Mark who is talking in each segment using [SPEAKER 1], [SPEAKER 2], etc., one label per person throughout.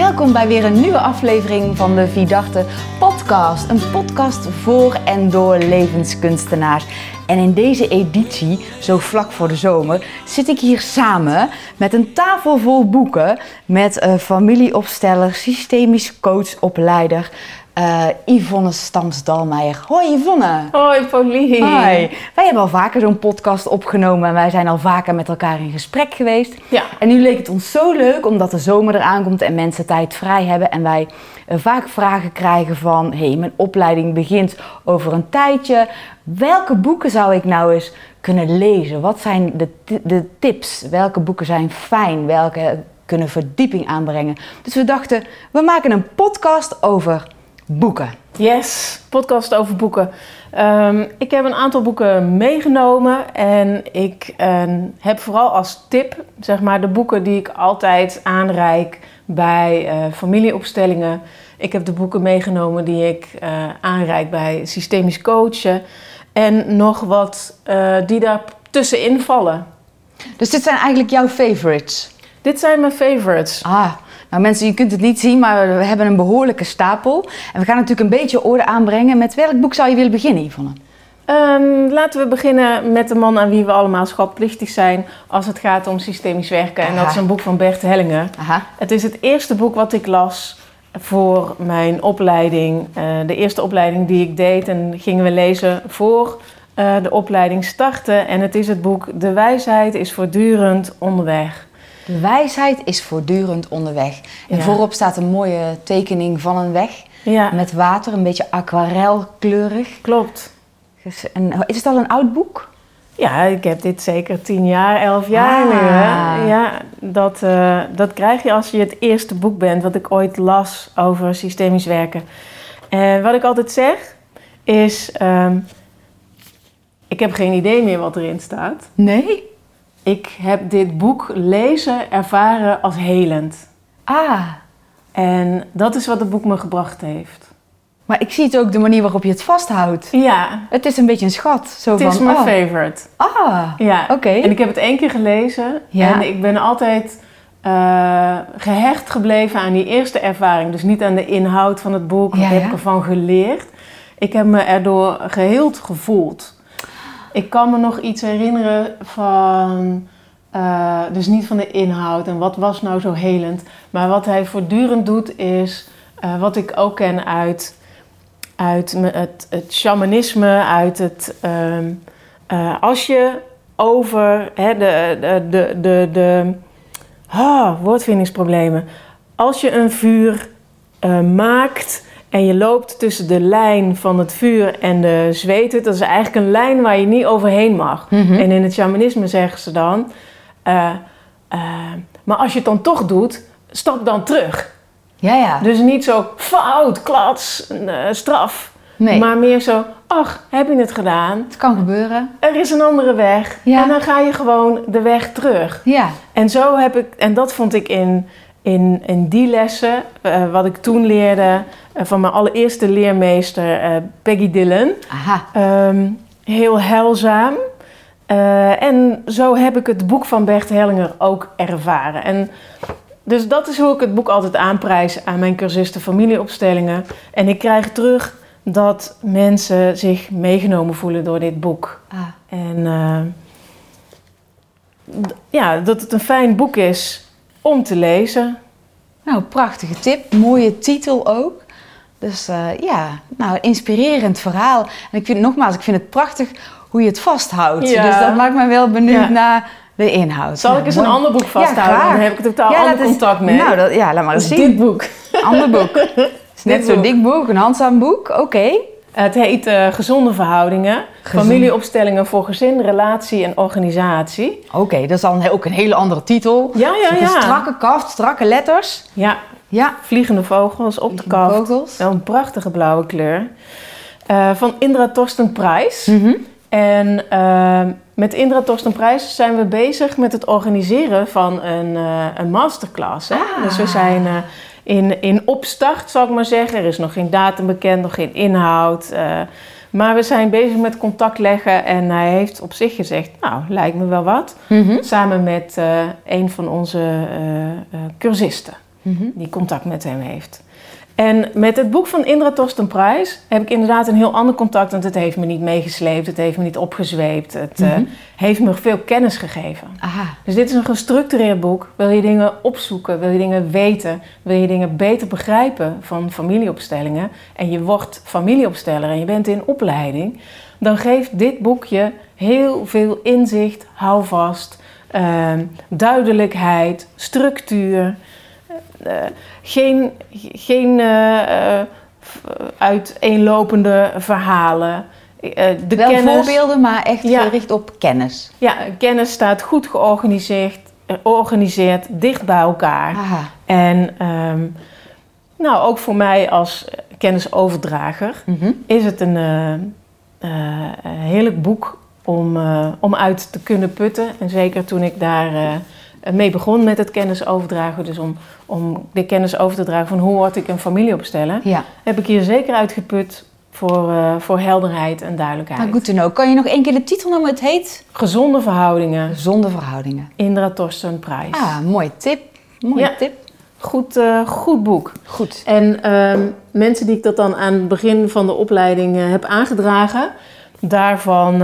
[SPEAKER 1] Welkom bij weer een nieuwe aflevering van de Vidachte podcast. Een podcast voor en door levenskunstenaars. En in deze editie, zo vlak voor de zomer, zit ik hier samen met een tafel vol boeken met een familieopsteller, systemisch coachopleider, uh, Yvonne Stams-Dalmeijer. Hoi Yvonne.
[SPEAKER 2] Hoi Pauline.
[SPEAKER 1] Hoi. Wij hebben al vaker zo'n podcast opgenomen en wij zijn al vaker met elkaar in gesprek geweest.
[SPEAKER 2] Ja.
[SPEAKER 1] En nu leek het ons zo leuk omdat de zomer eraan komt en mensen tijd vrij hebben en wij uh, vaak vragen krijgen van hé, hey, mijn opleiding begint over een tijdje. Welke boeken zou ik nou eens kunnen lezen? Wat zijn de, de tips? Welke boeken zijn fijn? Welke kunnen verdieping aanbrengen? Dus we dachten, we maken een podcast over boeken.
[SPEAKER 2] Yes, podcast over boeken. Um, ik heb een aantal boeken meegenomen en ik uh, heb vooral als tip, zeg maar, de boeken die ik altijd aanreik bij uh, familieopstellingen. Ik heb de boeken meegenomen die ik uh, aanreik bij systemisch coachen en nog wat die daar tussenin vallen.
[SPEAKER 1] Dus dit zijn eigenlijk jouw favorites?
[SPEAKER 2] Dit zijn mijn favorites.
[SPEAKER 1] Ah, nou mensen, je kunt het niet zien, maar we hebben een behoorlijke stapel. En we gaan natuurlijk een beetje orde aanbrengen. Met welk boek zou je willen beginnen, Yvonne?
[SPEAKER 2] Um, laten we beginnen met de man aan wie we allemaal schatplichtig zijn als het gaat om systemisch werken. En dat is een boek van Bert Hellinger.
[SPEAKER 1] Aha.
[SPEAKER 2] Het is het eerste boek wat ik las voor mijn opleiding. Uh, de eerste opleiding die ik deed en gingen we lezen voor uh, de opleiding starten. En het is het boek De wijsheid is voortdurend onderweg.
[SPEAKER 1] Wijsheid is voortdurend onderweg. En
[SPEAKER 2] Ja.
[SPEAKER 1] voorop staat een mooie tekening van een weg.
[SPEAKER 2] Ja,
[SPEAKER 1] Met water, een beetje aquarelkleurig.
[SPEAKER 2] klopt.
[SPEAKER 1] Dus- En is het al een oud boek?
[SPEAKER 2] Ja, ik heb dit zeker tien jaar, elf jaar
[SPEAKER 1] Ah.
[SPEAKER 2] nu. Hè? Ja, dat, eh, dat krijg je als je het eerste boek bent wat ik ooit las over systemisch werken. En wat ik altijd zeg is, ehm, ik heb geen idee meer wat erin staat.
[SPEAKER 1] Nee.
[SPEAKER 2] Ik heb dit boek lezen ervaren als helend.
[SPEAKER 1] Ah,
[SPEAKER 2] En dat is wat het boek me gebracht heeft.
[SPEAKER 1] maar ik zie het ook de manier waarop je het vasthoudt.
[SPEAKER 2] Ja,
[SPEAKER 1] Het is een beetje een schat. Zo
[SPEAKER 2] het
[SPEAKER 1] van,
[SPEAKER 2] is mijn
[SPEAKER 1] oh,
[SPEAKER 2] favorite.
[SPEAKER 1] Ah,
[SPEAKER 2] Ja,
[SPEAKER 1] oké.
[SPEAKER 2] En ik heb het één keer gelezen
[SPEAKER 1] Ja.
[SPEAKER 2] en ik ben altijd eh, gehecht gebleven aan die eerste ervaring. Dus niet aan de inhoud van het boek, wat
[SPEAKER 1] Ja,
[SPEAKER 2] heb ik ervan geleerd. Ik heb me erdoor geheeld gevoeld. Ik kan me nog iets herinneren van, eh, dus niet van de inhoud en wat was nou zo helend. Maar wat hij voortdurend doet is, eh, wat ik ook ken uit, uit het, het shamanisme, uit het... ehm, eh, als je over hè, de, de, de, de, de ah, woordvindingsproblemen. Als je een vuur maakt en je loopt tussen de lijn van het vuur en de zweethut, dat is eigenlijk een lijn waar je niet overheen mag.
[SPEAKER 1] Mhm.
[SPEAKER 2] En in het shamanisme zeggen ze dan, eh, eh, maar als je het dan toch doet, stap dan terug.
[SPEAKER 1] Ja, ja.
[SPEAKER 2] Dus niet zo fout, klats, eh, straf.
[SPEAKER 1] Nee,
[SPEAKER 2] Maar meer zo, ach, heb je het gedaan?
[SPEAKER 1] het kan gebeuren.
[SPEAKER 2] Er is een andere weg.
[SPEAKER 1] Ja.
[SPEAKER 2] En dan ga je gewoon de weg terug.
[SPEAKER 1] Ja.
[SPEAKER 2] En zo heb ik, en dat vond ik in, in, in die lessen, eh, wat ik toen leerde eh, van mijn allereerste leermeester eh, Peggy Dillon,
[SPEAKER 1] Aha.
[SPEAKER 2] ehm, heel heilzaam. En zo heb ik het boek van Bert Hellinger ook ervaren. En dus dat is hoe ik het boek altijd aanprijs aan mijn cursisten familieopstellingen. En ik krijg terug dat mensen zich meegenomen voelen door dit boek.
[SPEAKER 1] Ah.
[SPEAKER 2] En ja, dat het een fijn boek is om te lezen.
[SPEAKER 1] Nou, prachtige tip. Mooie titel ook. Dus eh, ja, nou, inspirerend verhaal. En ik vind nogmaals, ik vind het prachtig hoe je het vasthoudt.
[SPEAKER 2] Ja.
[SPEAKER 1] Dus dat maakt me wel benieuwd
[SPEAKER 2] Ja.
[SPEAKER 1] naar de inhoud.
[SPEAKER 2] Zal
[SPEAKER 1] Nou,
[SPEAKER 2] ik eens een ander boek vasthouden? dan heb ik totaal ander
[SPEAKER 1] is-
[SPEAKER 2] contact mee.
[SPEAKER 1] Nou, dat, ja, laat maar eens zien.
[SPEAKER 2] dit boek.
[SPEAKER 1] Ander boek. Het is net zo'n dik boek, een handzaam boek. Oké.
[SPEAKER 2] Het heet eh, Gezonde Verhoudingen.
[SPEAKER 1] Gezond.
[SPEAKER 2] Familieopstellingen voor gezin, relatie en organisatie.
[SPEAKER 1] Oké, dat is dan ook een hele andere titel.
[SPEAKER 2] Ja, ja, ja.
[SPEAKER 1] Strakke kaft, strakke letters.
[SPEAKER 2] Ja,
[SPEAKER 1] Ja.
[SPEAKER 2] vliegende vogels op de kaft.
[SPEAKER 1] vogels.
[SPEAKER 2] Wel een prachtige blauwe kleur. Eh, van Indra Torsten Prijs.
[SPEAKER 1] Mhm.
[SPEAKER 2] En eh, met Indra Torsten Prijs zijn we bezig met het organiseren van een, eh, een masterclass. Hè?
[SPEAKER 1] Ah.
[SPEAKER 2] Dus we zijn in, in opstart, zal ik maar zeggen. Er is nog geen datum bekend, nog geen inhoud. eh, maar we zijn bezig met contact leggen en hij heeft op zich gezegd, nou, lijkt me wel wat.
[SPEAKER 1] Mhm.
[SPEAKER 2] Samen met eh, een van onze eh, cursisten.
[SPEAKER 1] Mhm.
[SPEAKER 2] die contact met hem heeft. En met het boek van Indra Torsten Prijs heb ik inderdaad een heel ander contact. Want het heeft me niet meegesleept, het heeft me niet opgezweept. Het eh,
[SPEAKER 1] Mhm.
[SPEAKER 2] heeft me veel kennis gegeven.
[SPEAKER 1] Aha.
[SPEAKER 2] Dus dit is een gestructureerd boek. Wil je dingen opzoeken, wil je dingen weten, wil je dingen beter begrijpen van familieopstellingen en je wordt familieopsteller en je bent in opleiding, dan geeft dit boekje heel veel inzicht, houvast, ehm, duidelijkheid, structuur. Eh, geen geen eh, eh, uiteenlopende verhalen. De
[SPEAKER 1] Wel
[SPEAKER 2] kennis,
[SPEAKER 1] voorbeelden, maar echt
[SPEAKER 2] Ja.
[SPEAKER 1] gericht op kennis.
[SPEAKER 2] ja, kennis staat goed georganiseerd, georganiseerd dicht bij elkaar.
[SPEAKER 1] Aha.
[SPEAKER 2] En ehm, nou, ook voor mij als kennisoverdrager
[SPEAKER 1] Mhm.
[SPEAKER 2] is het een heerlijk boek om, om uit te kunnen putten. En zeker toen ik daar mee begon met het kennisoverdragen, dus om, om de kennis over te dragen van hoe word ik een familie opstellen,
[SPEAKER 1] Ja,
[SPEAKER 2] heb ik hier zeker uitgeput voor, eh, voor helderheid en duidelijkheid.
[SPEAKER 1] nou goed te know. Kan je nog één keer de titel noemen? Het heet
[SPEAKER 2] Gezonde verhoudingen,
[SPEAKER 1] Zonder verhoudingen.
[SPEAKER 2] Indra Torsten Prijs.
[SPEAKER 1] Ah, mooie tip. Mooie
[SPEAKER 2] Ja.
[SPEAKER 1] tip.
[SPEAKER 2] Goed, eh, goed boek.
[SPEAKER 1] Goed.
[SPEAKER 2] En ehm, mensen die ik dat dan aan het begin van de opleiding eh, heb aangedragen, daarvan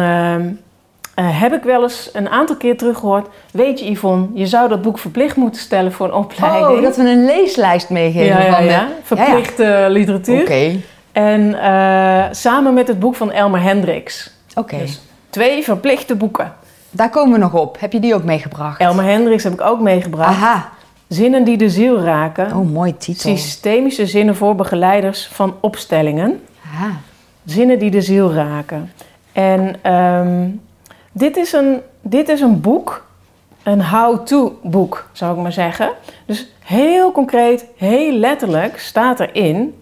[SPEAKER 2] eh, heb ik wel eens een aantal keer teruggehoord. Weet je Yvonne, je zou dat boek verplicht moeten stellen voor een opleiding.
[SPEAKER 1] Oh, dat we een leeslijst meegeven
[SPEAKER 2] ja, ja,
[SPEAKER 1] van de...
[SPEAKER 2] ja. Verplichte literatuur.
[SPEAKER 1] Oké.
[SPEAKER 2] En eh, samen met het boek van Elmer Hendricks.
[SPEAKER 1] Oké.
[SPEAKER 2] Dus twee verplichte boeken.
[SPEAKER 1] Daar komen we nog op. Heb je die ook meegebracht?
[SPEAKER 2] Elmer Hendricks heb ik ook meegebracht.
[SPEAKER 1] Aha.
[SPEAKER 2] Zinnen die de ziel raken.
[SPEAKER 1] Oh, mooi titel.
[SPEAKER 2] Systemische zinnen voor begeleiders van opstellingen.
[SPEAKER 1] Aha.
[SPEAKER 2] Zinnen die de ziel raken. En ehm, dit, is een, dit is een boek, een how-to boek, zou ik maar zeggen. Dus heel concreet, heel letterlijk staat erin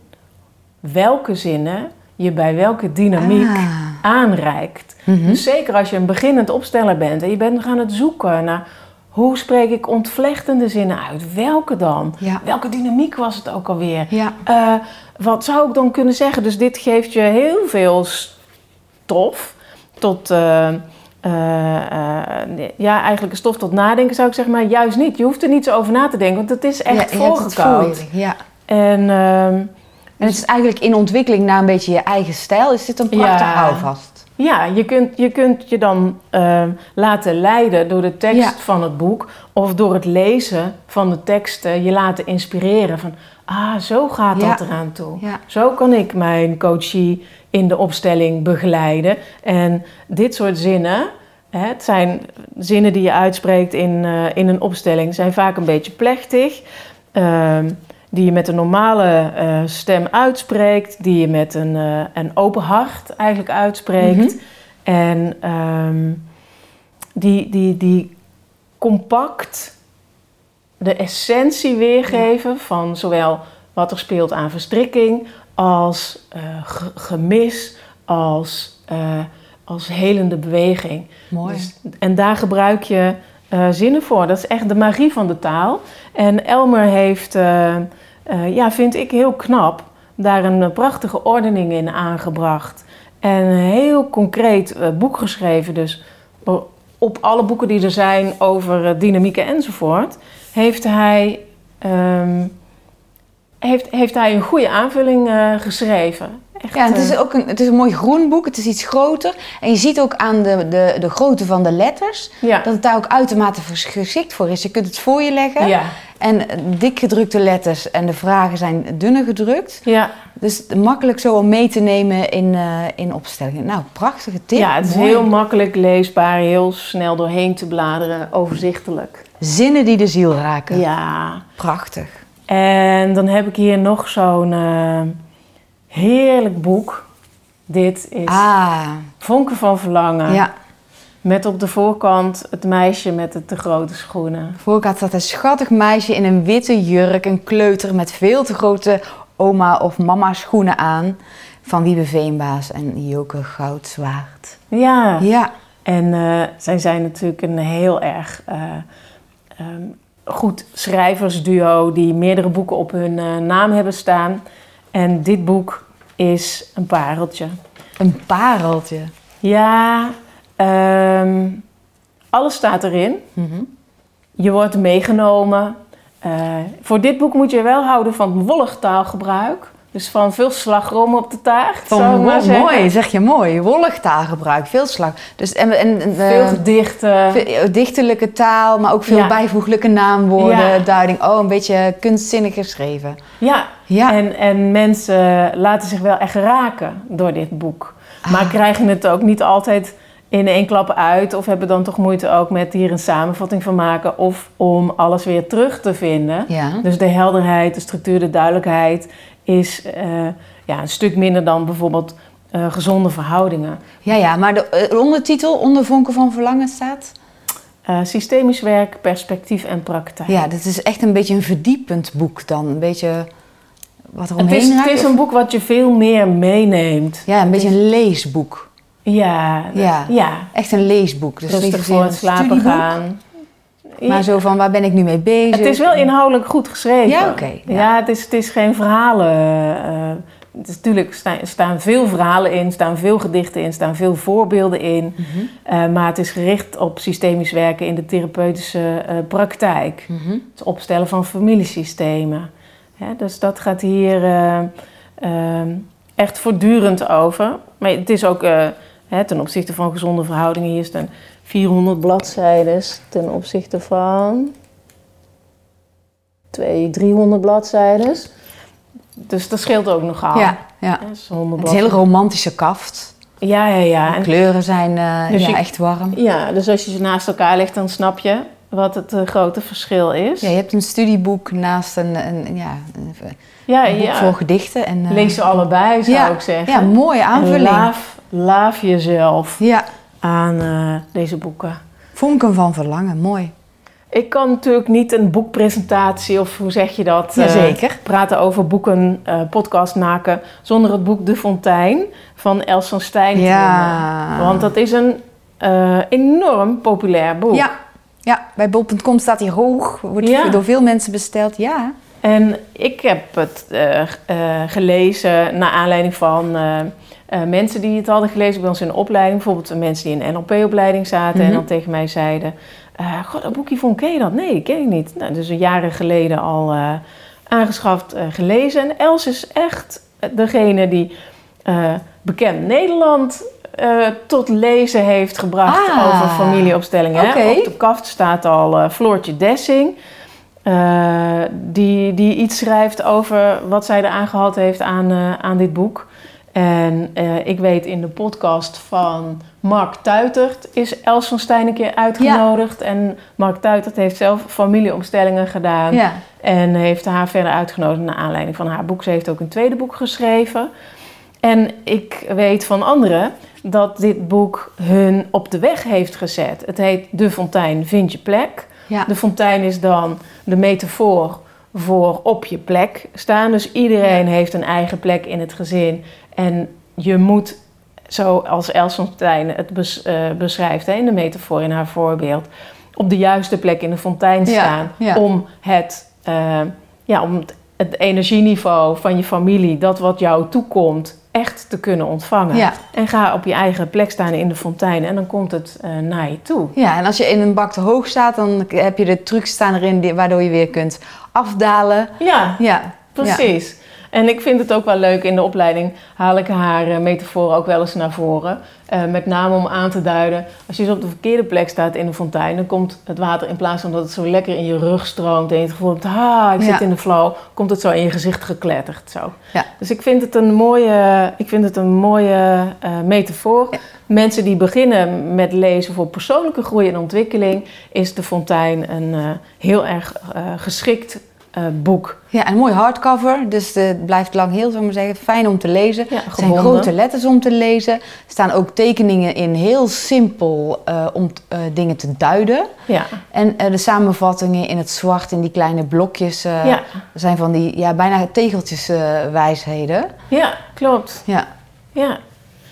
[SPEAKER 2] welke zinnen je bij welke dynamiek
[SPEAKER 1] Ah.
[SPEAKER 2] aanreikt.
[SPEAKER 1] Mhm.
[SPEAKER 2] Dus zeker als je een beginnend opsteller bent en je bent gaan het zoeken naar hoe spreek ik ontvlechtende zinnen uit, welke dan?
[SPEAKER 1] Ja.
[SPEAKER 2] Welke dynamiek was het ook alweer?
[SPEAKER 1] Ja.
[SPEAKER 2] Eh, wat zou ik dan kunnen zeggen? Dus dit geeft je heel veel stof tot, eh, eh, eh, ja, eigenlijk stof tot nadenken zou ik zeggen, maar juist niet. Je hoeft er niet zo over na te denken, want het is echt
[SPEAKER 1] Ja,
[SPEAKER 2] voorgekoud.
[SPEAKER 1] Ja.
[SPEAKER 2] En ehm,
[SPEAKER 1] En het is eigenlijk in ontwikkeling naar een beetje je eigen stijl. Is dit een prachtig
[SPEAKER 2] Ja.
[SPEAKER 1] houvast?
[SPEAKER 2] Ja, je kunt, je kunt je dan ehm, laten leiden door de tekst
[SPEAKER 1] Ja.
[SPEAKER 2] van het boek of door het lezen van de teksten je laten inspireren van, ah, zo gaat
[SPEAKER 1] Ja.
[SPEAKER 2] dat eraan toe.
[SPEAKER 1] Ja.
[SPEAKER 2] Zo kan ik mijn coachie in de opstelling begeleiden. En dit soort zinnen, hè, het zijn zinnen die je uitspreekt in, eh, in een opstelling, zijn vaak een beetje plechtig. ehm, die je met een normale eh, stem uitspreekt, die je met een, eh, een open hart eigenlijk uitspreekt. En ehm, die, die, die compact de essentie weergeven van zowel wat er speelt aan verstrikking, als eh, ge- gemis, als, als helende beweging.
[SPEAKER 1] Mooi.
[SPEAKER 2] Dus- en daar gebruik je eh, zinnen voor. Dat is echt de magie van de taal. En Elmer heeft, eh, eh, ja, vind ik heel knap, daar een prachtige ordening in aangebracht. En een heel concreet boek geschreven. Dus op alle boeken die er zijn over dynamieken enzovoort, heeft hij, ehm, heeft, heeft hij een goede aanvulling eh, geschreven. Echt,
[SPEAKER 1] Ja, het is
[SPEAKER 2] eh,
[SPEAKER 1] ook een, het is een mooi groen boek. Het is iets groter. En je ziet ook aan de, de, de grootte van de letters...
[SPEAKER 2] ja.
[SPEAKER 1] dat het daar ook uitermate geschikt voor is. Je kunt het voor je leggen.
[SPEAKER 2] ja,
[SPEAKER 1] En eh, dik gedrukte letters en de vragen zijn dunner gedrukt.
[SPEAKER 2] ja.
[SPEAKER 1] Dus makkelijk zo om mee te nemen in, in opstellingen. Nou, prachtige tip.
[SPEAKER 2] Ja, het is
[SPEAKER 1] Mooi.
[SPEAKER 2] heel makkelijk leesbaar, heel snel doorheen te bladeren, overzichtelijk.
[SPEAKER 1] Zinnen die de ziel raken.
[SPEAKER 2] Ja.
[SPEAKER 1] Prachtig.
[SPEAKER 2] En dan heb ik hier nog zo'n eh, heerlijk boek. Dit is
[SPEAKER 1] Ah,
[SPEAKER 2] Vonken van Verlangen.
[SPEAKER 1] ja.
[SPEAKER 2] Met op de voorkant het meisje met de te grote schoenen.
[SPEAKER 1] Voorkant staat een schattig meisje in een witte jurk, een kleuter met veel te grote oma of mama schoenen aan. Van Wiebe Veenbaas en Joke Goudzwaard.
[SPEAKER 2] Ja.
[SPEAKER 1] Ja,
[SPEAKER 2] En eh, zij zijn natuurlijk een heel erg eh, ehm, goed schrijversduo die meerdere boeken op hun eh, naam hebben staan. En dit boek is een pareltje.
[SPEAKER 1] een pareltje.
[SPEAKER 2] Ja, ehm, alles staat erin.
[SPEAKER 1] Mhm.
[SPEAKER 2] Je wordt meegenomen. eh, voor dit boek moet je wel houden van wollig taalgebruik. Dus van veel slagroom op de taart.
[SPEAKER 1] Van
[SPEAKER 2] maar zeggen.
[SPEAKER 1] mooi, zeg je mooi. Wollig taalgebruik, veel slag. Dus, en, en, en,
[SPEAKER 2] Veel
[SPEAKER 1] eh,
[SPEAKER 2] gedichten.
[SPEAKER 1] Veel dichterlijke taal, maar ook veel
[SPEAKER 2] Ja.
[SPEAKER 1] bijvoeglijke naamwoorden,
[SPEAKER 2] Ja.
[SPEAKER 1] duiding. Oh, een beetje kunstzinnig geschreven.
[SPEAKER 2] Ja,
[SPEAKER 1] Ja.
[SPEAKER 2] En, en mensen laten zich wel echt raken door dit boek. Maar
[SPEAKER 1] Ah.
[SPEAKER 2] krijgen het ook niet altijd in één klap uit. Of hebben dan toch moeite ook met hier een samenvatting van maken. Of om alles weer terug te vinden.
[SPEAKER 1] Ja.
[SPEAKER 2] Dus de helderheid, de structuur, de duidelijkheid is eh, ja, een stuk minder dan bijvoorbeeld eh, gezonde verhoudingen.
[SPEAKER 1] Ja, ja, maar de eh, ondertitel onder vonken van verlangen staat.
[SPEAKER 2] Systemisch werk, perspectief en praktijk.
[SPEAKER 1] Ja, dit is echt een beetje een verdiepend boek dan. Een beetje wat er
[SPEAKER 2] het,
[SPEAKER 1] omheen
[SPEAKER 2] is, het is een boek wat je veel meer meeneemt.
[SPEAKER 1] Ja, een beetje een leesboek.
[SPEAKER 2] Ja,
[SPEAKER 1] Ja.
[SPEAKER 2] ja.
[SPEAKER 1] Echt een leesboek. Dus niet
[SPEAKER 2] rustig
[SPEAKER 1] zozeer
[SPEAKER 2] voor het slapen gaan.
[SPEAKER 1] Maar zo van, waar ben ik nu mee bezig?
[SPEAKER 2] Het is wel inhoudelijk goed geschreven.
[SPEAKER 1] Ja, oké,
[SPEAKER 2] Ja,
[SPEAKER 1] ja.
[SPEAKER 2] het, is, het is geen verhalen. eh, het is natuurlijk sta- staan veel verhalen in, staan veel gedichten in, staan veel voorbeelden in.
[SPEAKER 1] Mhm.
[SPEAKER 2] Eh, maar het is gericht op systemisch werken in de therapeutische eh, praktijk.
[SPEAKER 1] Mhm.
[SPEAKER 2] Het opstellen van familiesystemen. Dus dat gaat hier eh, eh, echt voortdurend over. Maar het is ook hè, ten opzichte van gezonde verhoudingen. Hier staan 400 bladzijden ten opzichte van 200, 300 bladzijden. Dus dat scheelt ook nogal.
[SPEAKER 1] Ja, ja.
[SPEAKER 2] Hè, zo'n 100
[SPEAKER 1] Het is een hele romantische kaft.
[SPEAKER 2] Ja, ja, ja.
[SPEAKER 1] De
[SPEAKER 2] En-
[SPEAKER 1] kleuren zijn eh,
[SPEAKER 2] Dus
[SPEAKER 1] ja,
[SPEAKER 2] je-
[SPEAKER 1] echt warm.
[SPEAKER 2] ja, dus als je ze naast elkaar legt, dan snap je wat het eh, grote verschil is.
[SPEAKER 1] Ja, je hebt een studieboek naast een, een, ja, een,
[SPEAKER 2] ja,
[SPEAKER 1] een boek
[SPEAKER 2] ja.
[SPEAKER 1] voor gedichten. En, eh,
[SPEAKER 2] Lees ze allebei, zou ik zeggen.
[SPEAKER 1] Ja, mooie aanvulling.
[SPEAKER 2] laaf, laaf jezelf
[SPEAKER 1] Ja,
[SPEAKER 2] aan eh, deze boeken.
[SPEAKER 1] vonken van verlangen, mooi.
[SPEAKER 2] Ik kan natuurlijk niet een boekpresentatie, of hoe zeg je dat? eh,
[SPEAKER 1] Jazeker.
[SPEAKER 2] praten over boeken, eh, podcast maken, zonder het boek De Fontein van Els van Stijn te
[SPEAKER 1] Ja.
[SPEAKER 2] noemen. Want dat is een enorm populair boek.
[SPEAKER 1] Ja, ja, bij bol.com staat hij hoog. Wordt
[SPEAKER 2] Ja.
[SPEAKER 1] door veel mensen besteld. Ja.
[SPEAKER 2] En ik heb het gelezen naar aanleiding van eh, mensen die het hadden gelezen bij ons in de opleiding. Bijvoorbeeld mensen die in een NLP-opleiding zaten en
[SPEAKER 1] Mhm.
[SPEAKER 2] dan tegen mij zeiden... eh, God, dat boekje vond ken je dat? Nee, ken ik niet. Nou, dus een jaren geleden al eh, aangeschaft, gelezen. En Els is echt degene die bekend Nederland... tot lezen heeft gebracht
[SPEAKER 1] Ah,
[SPEAKER 2] over familieopstellingen. Op de kaft staat al Floortje Dessing. Die, die iets schrijft over wat zij eraan gehad heeft aan, aan dit boek. En eh, ik weet in de podcast van Mark Tuitert is Els van Stijn een keer uitgenodigd. En Mark Tuitert heeft zelf familieopstellingen gedaan.
[SPEAKER 1] ja.
[SPEAKER 2] En heeft haar verder uitgenodigd naar aanleiding van haar boek. Ze heeft ook een tweede boek geschreven. En ik weet van anderen dat dit boek hun op de weg heeft gezet. Het heet De Fontein, vind je plek.
[SPEAKER 1] Ja.
[SPEAKER 2] De fontein is dan de metafoor voor op je plek staan. Dus iedereen heeft een eigen plek in het gezin. En je moet, zoals Els het bes- eh, beschrijft hè, in de metafoor, in haar voorbeeld, op de juiste plek in de fontein staan.
[SPEAKER 1] ja.
[SPEAKER 2] Om het, eh, ja, om het, het energieniveau van je familie, dat wat jou toekomt, echt te kunnen ontvangen.
[SPEAKER 1] Ja.
[SPEAKER 2] En ga op je eigen plek staan in de fontein en dan komt het eh, naar je toe.
[SPEAKER 1] ja, en als je in een bak te hoog staat, dan heb je de trucs staan erin die, waardoor je weer kunt afdalen.
[SPEAKER 2] Ja,
[SPEAKER 1] Ja,
[SPEAKER 2] Precies. En ik vind het ook wel leuk in de opleiding haal ik haar eh, metaforen ook wel eens naar voren. Eh, met name om aan te duiden, als je op de verkeerde plek staat in de fontein, dan komt het water in plaats van dat het zo lekker in je rug stroomt en je het gevoel hebt, ah, ik zit
[SPEAKER 1] Ja.
[SPEAKER 2] in de flow, komt het zo in je gezicht gekletterd. Zo.
[SPEAKER 1] Ja.
[SPEAKER 2] Dus ik vind het een mooie, ik vind het een mooie eh, metafoor. Mensen die beginnen met lezen voor persoonlijke groei en ontwikkeling, is de fontein een heel erg geschikt eh, boek.
[SPEAKER 1] Ja, een mooi hardcover, dus het blijft lang heel, zou ik maar zeggen. Fijn om te lezen.
[SPEAKER 2] Ja,
[SPEAKER 1] zijn grote letters om te lezen. Er staan ook tekeningen in, heel simpel, eh, om eh, dingen te duiden.
[SPEAKER 2] Ja.
[SPEAKER 1] En eh, de samenvattingen in het zwart, in die kleine blokjes, eh,
[SPEAKER 2] Ja.
[SPEAKER 1] zijn van die ja, bijna tegeltjes eh, wijsheden.
[SPEAKER 2] Ja, klopt.
[SPEAKER 1] Ja.
[SPEAKER 2] Ja.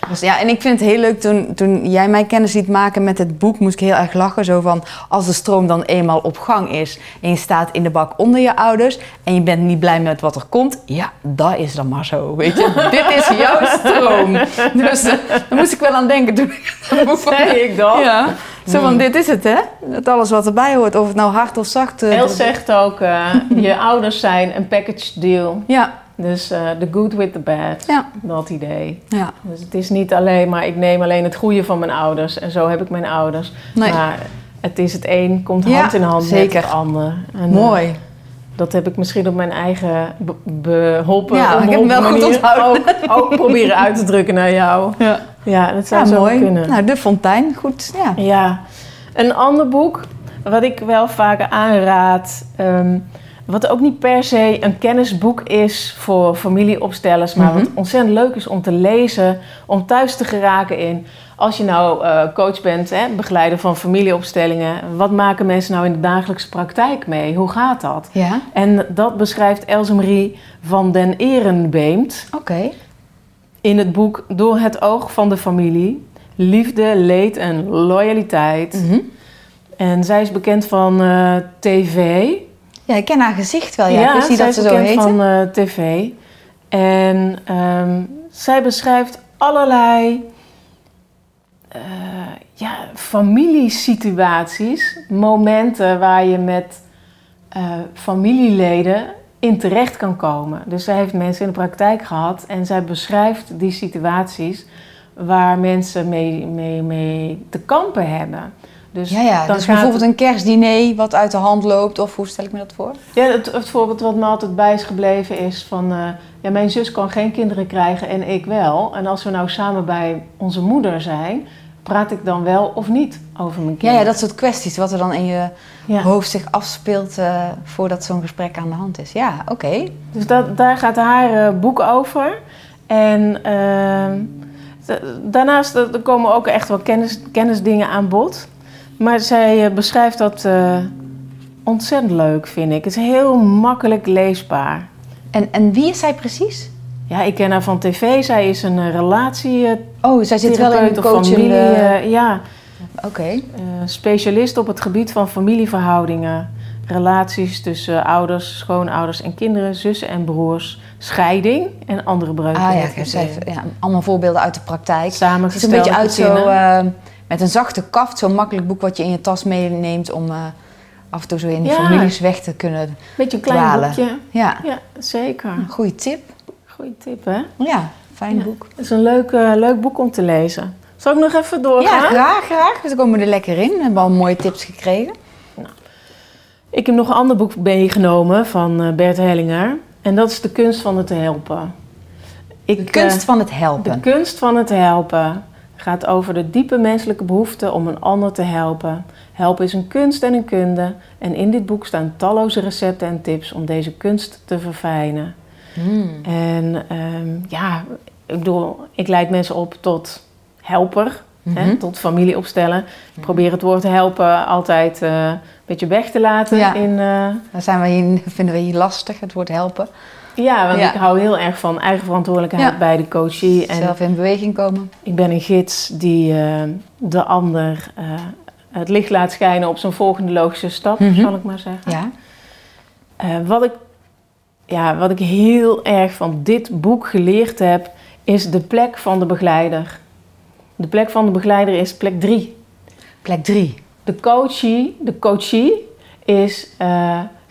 [SPEAKER 1] Dus ja, en ik vind het heel leuk, toen, toen jij mij kennis liet maken met het boek, moest ik heel erg lachen. Zo van, als de stroom dan eenmaal op gang is en je staat in de bak onder je ouders en je bent niet blij met wat er komt, ja, dat is dan maar zo, weet je. Dit is jouw stroom. Dus eh, daar moest ik wel aan denken toen ik het boek
[SPEAKER 2] Zei ik dat?
[SPEAKER 1] Ja, Zo van, dit is het hè? Dat alles wat erbij hoort, of het nou hard of zacht... eh,
[SPEAKER 2] Els zegt ook, eh, je ouders zijn een package deal.
[SPEAKER 1] Ja,
[SPEAKER 2] Dus eh the good with the bad,
[SPEAKER 1] ja,
[SPEAKER 2] dat idee.
[SPEAKER 1] ja.
[SPEAKER 2] Dus het is niet alleen maar, ik neem alleen het goede van mijn ouders. En zo heb ik mijn ouders.
[SPEAKER 1] Nee.
[SPEAKER 2] Maar het is het een, komt
[SPEAKER 1] Ja,
[SPEAKER 2] hand in hand
[SPEAKER 1] zeker.
[SPEAKER 2] met het ander. En, eh,
[SPEAKER 1] Mooi.
[SPEAKER 2] dat heb ik misschien op mijn eigen be- beholpen,
[SPEAKER 1] Ja, ik heb hem wel goed onthouden.
[SPEAKER 2] Ook, ook proberen uit te drukken naar jou.
[SPEAKER 1] Ja,
[SPEAKER 2] Ja, dat zou zo
[SPEAKER 1] mooi.
[SPEAKER 2] kunnen.
[SPEAKER 1] Nou, De Fontein, goed. Ja.
[SPEAKER 2] Ja, een ander boek wat ik wel vaker aanraad, ehm, wat ook niet per se een kennisboek is voor familieopstellers, maar
[SPEAKER 1] Mhm.
[SPEAKER 2] wat ontzettend leuk is om te lezen, om thuis te geraken in. Als je nou eh, coach bent, hè, begeleider van familieopstellingen, wat maken mensen nou in de dagelijkse praktijk mee? Hoe gaat dat?
[SPEAKER 1] Ja,
[SPEAKER 2] En dat beschrijft Else Marie van den Erenbeemt in het boek Door het oog van de familie. Liefde, leed en loyaliteit.
[SPEAKER 1] Mhm.
[SPEAKER 2] En zij is bekend van eh, tv.
[SPEAKER 1] Ja, ik ken haar gezicht wel. Ja, ik
[SPEAKER 2] zij
[SPEAKER 1] dat ze zo heette.
[SPEAKER 2] van eh, tv. En ehm, zij beschrijft allerlei eh, ja, familiesituaties. Momenten waar je met eh, familieleden in terecht kan komen. Dus zij heeft mensen in de praktijk gehad. En zij beschrijft die situaties waar mensen mee, mee, mee te kampen hebben. Dus,
[SPEAKER 1] Ja, ja.
[SPEAKER 2] dan
[SPEAKER 1] Dus bijvoorbeeld een kerstdiner wat uit de hand loopt. Of hoe stel ik me dat voor?
[SPEAKER 2] Ja, het, het voorbeeld wat me altijd bij is gebleven is van... eh, ja, mijn zus kan geen kinderen krijgen en ik wel. En als we nou samen bij onze moeder zijn... praat ik dan wel of niet over mijn
[SPEAKER 1] Ja,
[SPEAKER 2] kinderen?
[SPEAKER 1] ja, dat soort kwesties. Wat er dan in je
[SPEAKER 2] Ja.
[SPEAKER 1] hoofd zich afspeelt eh, voordat zo'n gesprek aan de hand is. Ja, oké.
[SPEAKER 2] Dus dat, daar gaat haar eh, boek over. En da- daarnaast er komen ook echt wel kennis, kennisdingen aan bod. Maar zij eh, beschrijft dat eh, ontzettend leuk, vind ik. Het is heel makkelijk leesbaar.
[SPEAKER 1] En, en wie is zij precies?
[SPEAKER 2] Ja, ik ken haar van tv. Zij is een eh, relatie...
[SPEAKER 1] Oh, zij zit wel in de coaching.
[SPEAKER 2] familie, ja,
[SPEAKER 1] Oké.
[SPEAKER 2] specialist op het gebied van familieverhoudingen. Relaties tussen ouders, schoonouders en kinderen, zussen en broers. Scheiding en andere breuken.
[SPEAKER 1] Ah ja,
[SPEAKER 2] het in.
[SPEAKER 1] heeft, ja, allemaal voorbeelden uit de praktijk. Het ziet er
[SPEAKER 2] Samengesteld
[SPEAKER 1] een beetje uit zo met een zachte kaft. Zo'n makkelijk boek wat je in je tas meeneemt om eh, af en toe zo in die
[SPEAKER 2] Ja.
[SPEAKER 1] families weg te kunnen.
[SPEAKER 2] Beetje een klein
[SPEAKER 1] dwalen.
[SPEAKER 2] boekje.
[SPEAKER 1] Ja,
[SPEAKER 2] Ja, zeker.
[SPEAKER 1] een goede tip.
[SPEAKER 2] Goeie tip, hè?
[SPEAKER 1] Ja, fijn
[SPEAKER 2] Ja.
[SPEAKER 1] boek.
[SPEAKER 2] Het is een leuk, eh, leuk boek om te lezen. Zal ik nog even doorgaan?
[SPEAKER 1] Ja, graag, graag. Dus dan komen we er lekker in. We hebben al mooie tips gekregen.
[SPEAKER 2] Ik heb nog een ander boek meegenomen van eh, Bert Hellinger. En dat is De kunst van het helpen. Ik,
[SPEAKER 1] De kunst van het
[SPEAKER 2] De
[SPEAKER 1] helpen.
[SPEAKER 2] kunst van het helpen gaat over de diepe menselijke behoefte om een ander te helpen. Helpen is een kunst en een kunde. En in dit boek staan talloze recepten en tips om deze kunst te verfijnen.
[SPEAKER 1] Hmm.
[SPEAKER 2] En ehm, ja, ik bedoel, ik leid mensen op tot helper, hè,
[SPEAKER 1] Mhm.
[SPEAKER 2] tot familie opstellen. Ik probeer het woord helpen altijd eh, een beetje weg te laten.
[SPEAKER 1] Ja.
[SPEAKER 2] In,
[SPEAKER 1] Dan zijn we hier, vinden we hier lastig, het woord helpen.
[SPEAKER 2] Ja, want
[SPEAKER 1] Ja.
[SPEAKER 2] ik hou heel erg van eigen verantwoordelijkheid
[SPEAKER 1] Ja.
[SPEAKER 2] bij de coachie. En
[SPEAKER 1] Zelf in beweging komen.
[SPEAKER 2] Ik ben een gids die eh, de ander eh, het licht laat schijnen op zijn volgende logische stap,
[SPEAKER 1] Mhm.
[SPEAKER 2] zal ik maar zeggen.
[SPEAKER 1] Ja.
[SPEAKER 2] Eh, wat, ik, ja, wat ik heel erg van dit boek geleerd heb, is de plek van de begeleider. De plek van de begeleider is plek drie.
[SPEAKER 1] Plek drie.
[SPEAKER 2] De coachie, de coachie is,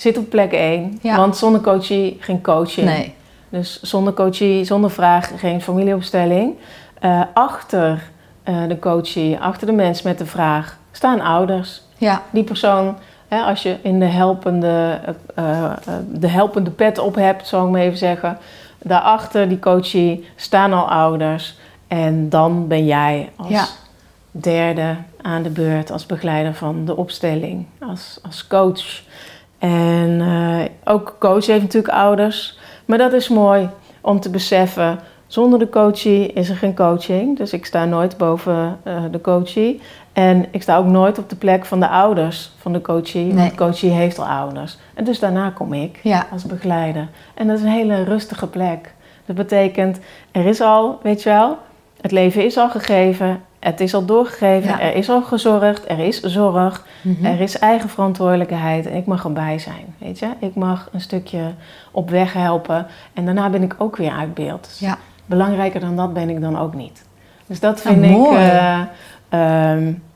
[SPEAKER 2] zit op plek één.
[SPEAKER 1] Ja.
[SPEAKER 2] Want zonder coachie geen coaching.
[SPEAKER 1] Nee.
[SPEAKER 2] Dus zonder coachie, zonder vraag, geen familieopstelling. Eh, achter eh, de coachie, achter de mens met de vraag, staan ouders.
[SPEAKER 1] Ja.
[SPEAKER 2] Die persoon, hè, als je in de helpende, eh, de helpende pet op hebt, zou ik maar even zeggen. Daarachter die coachie staan al ouders. En dan ben jij als
[SPEAKER 1] Ja.
[SPEAKER 2] derde aan de beurt als begeleider van de opstelling, als, als coach. En eh, ook coach heeft natuurlijk ouders. Maar dat is mooi om te beseffen. Zonder de coachie is er geen coaching. Dus ik sta nooit boven eh, de coachie. En ik sta ook nooit op de plek van de ouders van de coachie.
[SPEAKER 1] Nee.
[SPEAKER 2] Want de coachie heeft al ouders. En dus daarna kom ik
[SPEAKER 1] Ja.
[SPEAKER 2] als begeleider. En dat is een hele rustige plek. Dat betekent, er is al, weet je wel, het leven is al gegeven. Het is al doorgegeven.
[SPEAKER 1] Ja.
[SPEAKER 2] Er is al gezorgd. Er is zorg.
[SPEAKER 1] Mhm.
[SPEAKER 2] Er is eigen verantwoordelijkheid en ik mag erbij zijn, weet je. Ik mag een stukje op weg helpen en daarna ben ik ook weer uit beeld. Dus Belangrijker dan dat ben ik dan ook niet. Dus dat
[SPEAKER 1] Ja,
[SPEAKER 2] vind ik...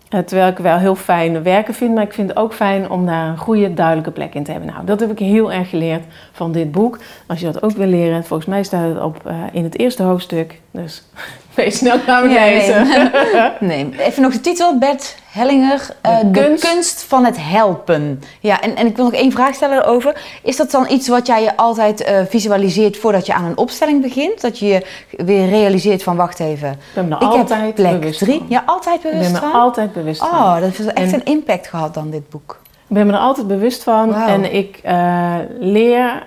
[SPEAKER 2] Eh, terwijl ik wel heel fijn werken vind, maar ik vind het ook fijn om daar een goede, duidelijke plek in te hebben. Nou, dat heb ik heel erg geleerd van dit boek. Als je dat ook wil leren, volgens mij staat het op, eh, in het eerste hoofdstuk. Dus wees snel naar
[SPEAKER 1] Ja, nee. even nog de titel. Bert Hellinger, eh,
[SPEAKER 2] De
[SPEAKER 1] de,
[SPEAKER 2] kunst.
[SPEAKER 1] kunst. van het helpen. Ja, en, en ik wil nog één vraag stellen erover. Is dat dan iets wat jij je altijd eh, visualiseert voordat je aan een opstelling begint? Dat je je weer realiseert van, wacht even,
[SPEAKER 2] Ik ben me
[SPEAKER 1] ik
[SPEAKER 2] altijd
[SPEAKER 1] heb plek
[SPEAKER 2] bewust
[SPEAKER 1] drie.
[SPEAKER 2] van.
[SPEAKER 1] Ja, altijd
[SPEAKER 2] Ik
[SPEAKER 1] bewust
[SPEAKER 2] ben me
[SPEAKER 1] van?
[SPEAKER 2] altijd bewust van.
[SPEAKER 1] Oh, dat heeft echt
[SPEAKER 2] En-
[SPEAKER 1] een impact gehad dan, dit boek.
[SPEAKER 2] Ik ben me er altijd bewust van en ik eh, leer,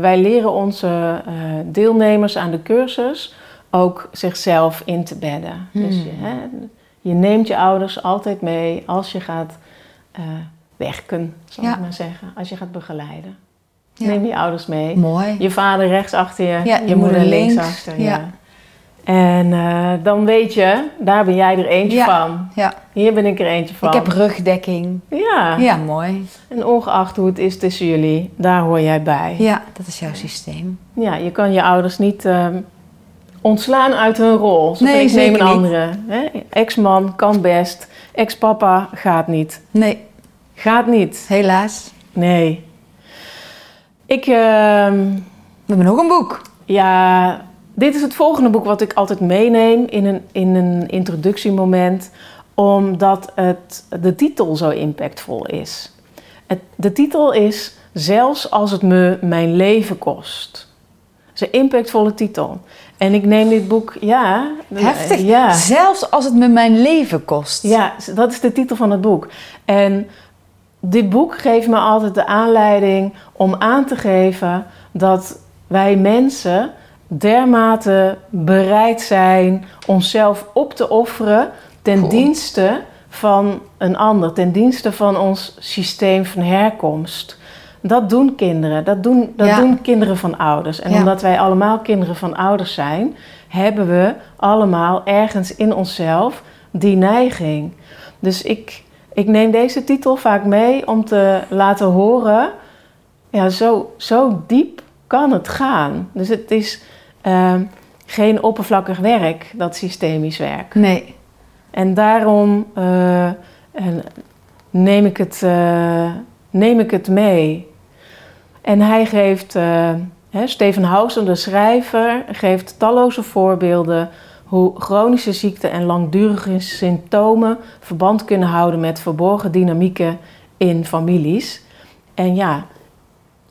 [SPEAKER 2] wij leren onze deelnemers aan de cursus ook zichzelf in te bedden.
[SPEAKER 1] Hmm.
[SPEAKER 2] Dus je, hè, je neemt je ouders altijd mee als je gaat eh, werken, zal
[SPEAKER 1] Ja.
[SPEAKER 2] ik maar zeggen. Als je gaat begeleiden.
[SPEAKER 1] Ja.
[SPEAKER 2] Neem je ouders mee.
[SPEAKER 1] Mooi.
[SPEAKER 2] Je vader rechts achter je,
[SPEAKER 1] Ja,
[SPEAKER 2] je moeder links,
[SPEAKER 1] links.
[SPEAKER 2] achter je.
[SPEAKER 1] Ja.
[SPEAKER 2] En eh, dan weet je, daar ben jij er eentje van.
[SPEAKER 1] Ja.
[SPEAKER 2] Hier ben ik er eentje van.
[SPEAKER 1] Ik heb rugdekking.
[SPEAKER 2] Ja.
[SPEAKER 1] Ja, mooi.
[SPEAKER 2] En ongeacht hoe het is tussen jullie, daar hoor jij bij.
[SPEAKER 1] Ja, dat is jouw systeem.
[SPEAKER 2] Ja, je kan je ouders niet ehm, ontslaan uit hun rol. Zo
[SPEAKER 1] Nee,
[SPEAKER 2] ik neem een andere. Ex-man kan best. Ex-papa gaat niet.
[SPEAKER 1] Nee,
[SPEAKER 2] Gaat niet.
[SPEAKER 1] helaas.
[SPEAKER 2] Nee. Ik, ehm,
[SPEAKER 1] We hebben nog een boek.
[SPEAKER 2] ja, dit is het volgende boek wat ik altijd meeneem in een, in een introductiemoment, omdat het, de titel zo impactvol is. Het, de titel is Zelfs als het me mijn leven kost. Is een impactvolle titel. En ik neem dit boek, ja.
[SPEAKER 1] Heftig.
[SPEAKER 2] Ja.
[SPEAKER 1] Zelfs als het me mijn leven kost.
[SPEAKER 2] Ja, dat is de titel van het boek. En dit boek geeft me altijd de aanleiding om aan te geven dat wij mensen dermate bereid zijn onszelf op te offeren ten
[SPEAKER 1] Cool.
[SPEAKER 2] dienste van een ander, ten dienste van ons systeem van herkomst. Dat doen kinderen, dat doen, dat
[SPEAKER 1] Ja.
[SPEAKER 2] doen kinderen van ouders. En
[SPEAKER 1] Ja.
[SPEAKER 2] omdat wij allemaal kinderen van ouders zijn, hebben we allemaal ergens in onszelf die neiging. Dus ik, ik neem deze titel vaak mee om te laten horen, ja, zo, zo diep kan het gaan. Dus het is ehm, geen oppervlakkig werk, dat systemisch werk.
[SPEAKER 1] Nee.
[SPEAKER 2] En daarom eh, neem, ik het, eh, neem ik het mee. En hij geeft, eh, Steven Housen, de schrijver, geeft talloze voorbeelden hoe chronische ziekten en langdurige symptomen verband kunnen houden met verborgen dynamieken in families. En ja,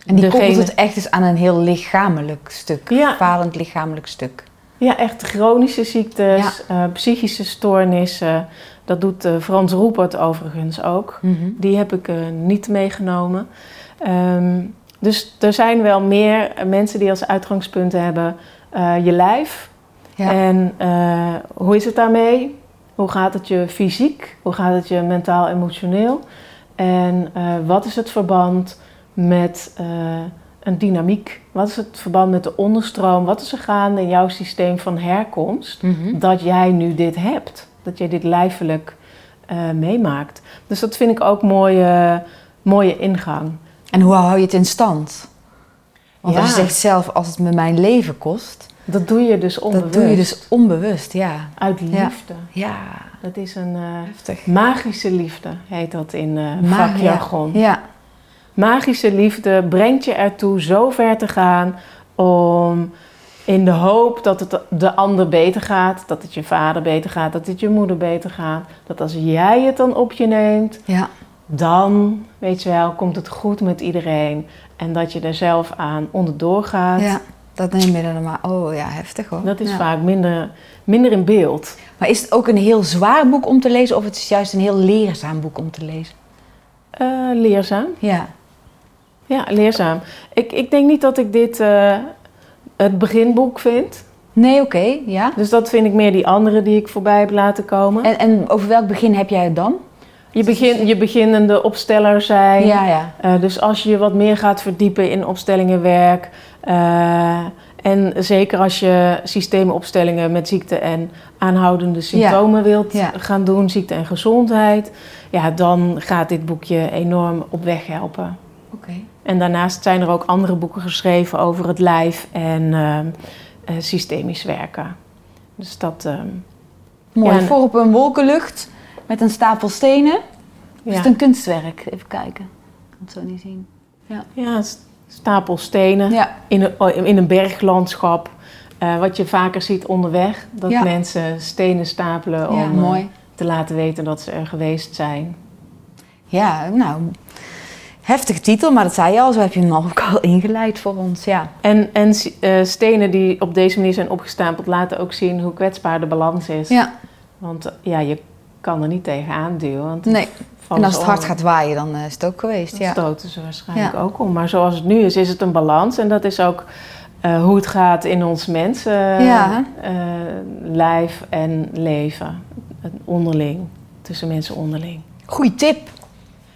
[SPEAKER 1] En die
[SPEAKER 2] Degene-
[SPEAKER 1] koppelt het echt eens aan een heel lichamelijk stuk.
[SPEAKER 2] Ja.
[SPEAKER 1] Falend lichamelijk stuk.
[SPEAKER 2] Ja, echt chronische ziektes, eh, psychische stoornissen. Dat doet eh, Frans Roepert overigens ook. Die heb ik niet meegenomen. Ehm, dus er zijn wel meer mensen die als uitgangspunt hebben eh, je lijf.
[SPEAKER 1] Ja.
[SPEAKER 2] En eh, hoe is het daarmee? Hoe gaat het je fysiek? Hoe gaat het je mentaal, emotioneel? En eh, wat is het verband met een dynamiek? Wat is het verband met de onderstroom? Wat is er gaande in jouw systeem van herkomst?
[SPEAKER 1] Mhm.
[SPEAKER 2] dat jij nu dit hebt. Dat jij dit lijfelijk meemaakt. Dus dat vind ik ook mooie, mooie ingang.
[SPEAKER 1] En hoe hou je het in stand? Want
[SPEAKER 2] Ja.
[SPEAKER 1] als je zegt zelf, als het me mijn leven kost,
[SPEAKER 2] Dat doe je dus onbewust.
[SPEAKER 1] dat doe je dus onbewust, ja.
[SPEAKER 2] Uit liefde.
[SPEAKER 1] Ja,
[SPEAKER 2] Dat is een
[SPEAKER 1] heftig.
[SPEAKER 2] magische liefde, heet dat in eh vakjargon.
[SPEAKER 1] Ja.
[SPEAKER 2] Magische liefde brengt je ertoe zo ver te gaan om in de hoop dat het de ander beter gaat, dat het je vader beter gaat, dat het je moeder beter gaat. Dat als jij het dan op je neemt,
[SPEAKER 1] ja.
[SPEAKER 2] Dan, weet je wel, komt het goed met iedereen. En dat je er zelf aan onderdoor gaat.
[SPEAKER 1] Ja, dat neem je dan maar. Oh ja, heftig hoor.
[SPEAKER 2] Dat is
[SPEAKER 1] Ja.
[SPEAKER 2] vaak minder, minder in beeld.
[SPEAKER 1] Maar is het ook een heel zwaar boek om te lezen of het is juist een heel leerzaam boek om te lezen?
[SPEAKER 2] Eh, leerzaam.
[SPEAKER 1] Ja.
[SPEAKER 2] Ja, leerzaam. Ik, ik denk niet dat ik dit eh, het beginboek vind.
[SPEAKER 1] Nee, oké, ja.
[SPEAKER 2] Dus dat vind ik meer die andere die ik voorbij heb laten komen.
[SPEAKER 1] En, en over welk begin heb jij het dan?
[SPEAKER 2] Je, begin, je beginnende opsteller zijn.
[SPEAKER 1] Ja, ja.
[SPEAKER 2] Eh, dus als je je wat meer gaat verdiepen in opstellingenwerk. eh, en zeker als je systeemopstellingen met ziekte en aanhoudende symptomen wilt
[SPEAKER 1] Ja.
[SPEAKER 2] gaan doen, ziekte en gezondheid. Ja, dan gaat dit boekje enorm op weg helpen.
[SPEAKER 1] Oké.
[SPEAKER 2] En daarnaast zijn er ook andere boeken geschreven over het lijf en eh, systemisch werken. Dus dat. ehm,
[SPEAKER 1] Mooi.
[SPEAKER 2] Ja, en-
[SPEAKER 1] Voor op een wolkenlucht met een stapel stenen. Is
[SPEAKER 2] Ja,
[SPEAKER 1] het een kunstwerk? Even kijken. Ik kan het zo niet zien.
[SPEAKER 2] ja st- stapel stenen
[SPEAKER 1] Ja,
[SPEAKER 2] in een, oh, in een berglandschap. Eh, wat je vaker ziet onderweg. Dat
[SPEAKER 1] Ja.
[SPEAKER 2] mensen stenen stapelen om
[SPEAKER 1] ja
[SPEAKER 2] eh,
[SPEAKER 1] mooi.
[SPEAKER 2] te laten weten dat ze er geweest zijn.
[SPEAKER 1] Ja, nou, heftige titel, maar dat zei je al. Zo heb je hem al ook al ingeleid voor ons, ja.
[SPEAKER 2] En, en eh, stenen die op deze manier zijn opgestapeld laten ook zien hoe kwetsbaar de balans is.
[SPEAKER 1] Ja,
[SPEAKER 2] Want ja, je kan er niet tegenaan duwen. Want
[SPEAKER 1] nee. En als het hard gaat waaien, dan eh, is het ook geweest,
[SPEAKER 2] Dan
[SPEAKER 1] ja.
[SPEAKER 2] stoten ze waarschijnlijk
[SPEAKER 1] Ja.
[SPEAKER 2] ook om. Maar zoals het nu is, is het een balans. En dat is ook eh, hoe het gaat in ons mensen,
[SPEAKER 1] Ja.
[SPEAKER 2] eh, lijf en leven. Onderling, tussen mensen onderling.
[SPEAKER 1] Goeie tip.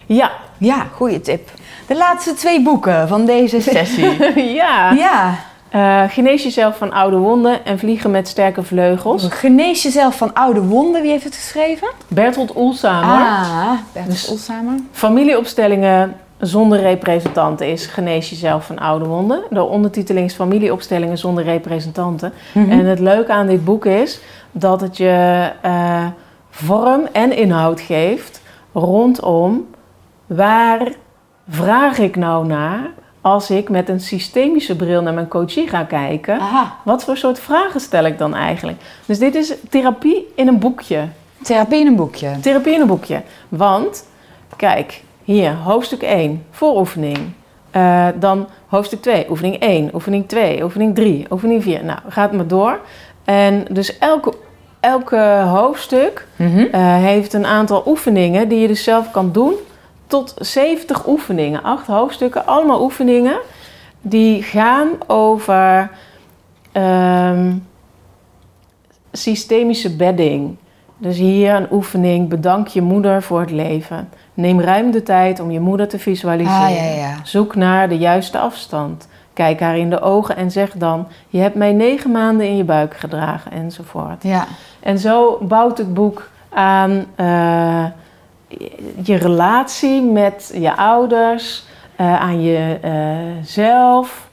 [SPEAKER 2] Ja,
[SPEAKER 1] Ja, goede tip. De laatste twee boeken van deze sessie.
[SPEAKER 2] ja.
[SPEAKER 1] ja.
[SPEAKER 2] Eh, genees jezelf van oude wonden en vliegen met sterke vleugels.
[SPEAKER 1] Genees jezelf van oude wonden. Wie heeft het geschreven?
[SPEAKER 2] Bertolt Oelsamer.
[SPEAKER 1] Ah, Bertus
[SPEAKER 2] Dus-. Familieopstellingen zonder representanten is Genees jezelf van oude wonden. De ondertiteling is Familieopstellingen zonder representanten.
[SPEAKER 1] Mhm.
[SPEAKER 2] En het leuke aan dit boek is dat het je eh, vorm en inhoud geeft rondom waar vraag ik nou naar als ik met een systemische bril naar mijn coachie ga kijken.
[SPEAKER 1] Aha.
[SPEAKER 2] Wat voor soort vragen stel ik dan eigenlijk? Dus dit is therapie in een boekje.
[SPEAKER 1] Therapie in een boekje.
[SPEAKER 2] Therapie in een boekje. Want, kijk, hier, hoofdstuk 1, vooroefening. Eh, dan hoofdstuk 2, oefening 1, oefening 2, oefening 3, oefening 4. Nou, gaat maar door. En dus elke, elke hoofdstuk
[SPEAKER 1] Mhm.
[SPEAKER 2] eh, heeft een aantal oefeningen die je dus zelf kan doen. Tot 70 oefeningen, acht hoofdstukken, allemaal oefeningen die gaan over ehm, systemische bedding. Dus hier een oefening, bedank je moeder voor het leven. Neem ruim de tijd om je moeder te visualiseren.
[SPEAKER 1] Ah, ja, ja.
[SPEAKER 2] Zoek naar de juiste afstand. Kijk haar in de ogen en zeg dan: Je hebt mij negen maanden in je buik gedragen, enzovoort.
[SPEAKER 1] Ja.
[SPEAKER 2] En zo bouwt het boek aan eh, je relatie met je ouders, eh, aan jezelf,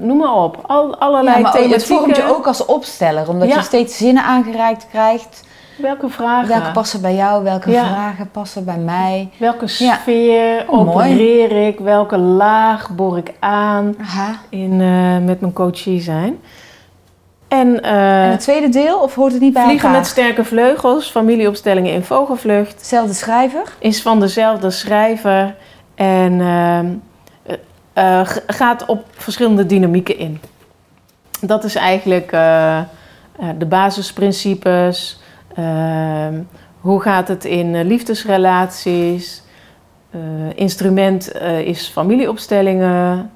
[SPEAKER 2] noem maar op. Al, allerlei
[SPEAKER 1] ja, maar ook- het vormt je ook als opsteller, omdat
[SPEAKER 2] Ja.
[SPEAKER 1] je steeds zinnen aangereikt krijgt.
[SPEAKER 2] Welke vragen?
[SPEAKER 1] Welke passen bij jou, welke
[SPEAKER 2] Ja.
[SPEAKER 1] vragen passen bij mij.
[SPEAKER 2] Welke sfeer
[SPEAKER 1] Oh, mooi.
[SPEAKER 2] opereer ik? Welke laag boor ik aan
[SPEAKER 1] Aha.
[SPEAKER 2] in, eh, met mijn coachie zijn? En, eh,
[SPEAKER 1] en het tweede deel, of hoort het niet bij
[SPEAKER 2] Vliegen
[SPEAKER 1] elkaar?
[SPEAKER 2] met sterke vleugels, familieopstellingen in vogelvlucht.
[SPEAKER 1] Hetzelfde schrijver?
[SPEAKER 2] is van dezelfde schrijver en ehm, eh, eh, gaat op verschillende dynamieken in. Dat is eigenlijk de basisprincipes. Ehm, hoe gaat het in liefdesrelaties? Instrument is familieopstellingen.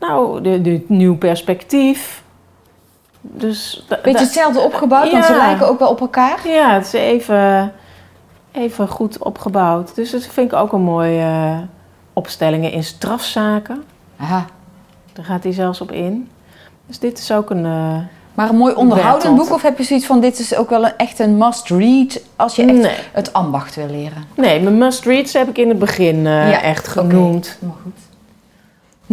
[SPEAKER 2] Nou, de, de nieuw perspectief. Dus
[SPEAKER 1] Beetje hetzelfde opgebouwd, want ze
[SPEAKER 2] Ja.
[SPEAKER 1] lijken ook wel op elkaar.
[SPEAKER 2] ja, het is even, even goed opgebouwd. Dus dat vind ik ook een mooie opstellingen in strafzaken.
[SPEAKER 1] Aha.
[SPEAKER 2] Daar gaat hij zelfs op in. Dus dit is ook een... eh,
[SPEAKER 1] Maar een mooi onderhoudend boek, of heb je zoiets van, dit is ook wel een, echt een must-read als je echt
[SPEAKER 2] nee.
[SPEAKER 1] het ambacht wil leren?
[SPEAKER 2] nee, mijn must-reads heb ik in het begin eh,
[SPEAKER 1] Ja,
[SPEAKER 2] echt genoemd.
[SPEAKER 1] Maar goed.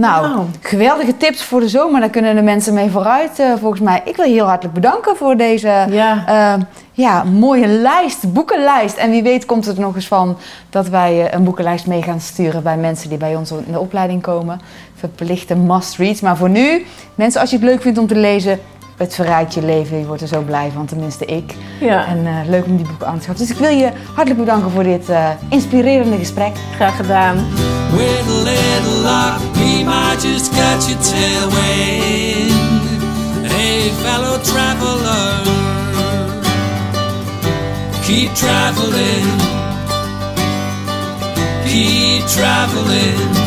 [SPEAKER 1] Nou,
[SPEAKER 2] Nou.
[SPEAKER 1] geweldige tips voor de zomer. Daar kunnen de mensen mee vooruit, eh, volgens mij. Ik wil je heel hartelijk bedanken voor deze
[SPEAKER 2] Ja,
[SPEAKER 1] eh, ja, mooie lijst, boekenlijst. En wie weet komt het nog eens van dat wij eh, een boekenlijst mee gaan sturen bij mensen die bij ons in de opleiding komen. Verplichte must-reads. Maar voor nu, mensen, als je het leuk vindt om te lezen, het verrijkt je leven. Je wordt er zo blij van, tenminste ik.
[SPEAKER 2] ja.
[SPEAKER 1] En eh, leuk om die boeken aan te schaffen. Dus ik wil je hartelijk bedanken voor dit eh, inspirerende gesprek.
[SPEAKER 2] graag gedaan.
[SPEAKER 3] With a little luck, we might just catch a tailwind. Hey, fellow traveler, keep traveling, keep traveling.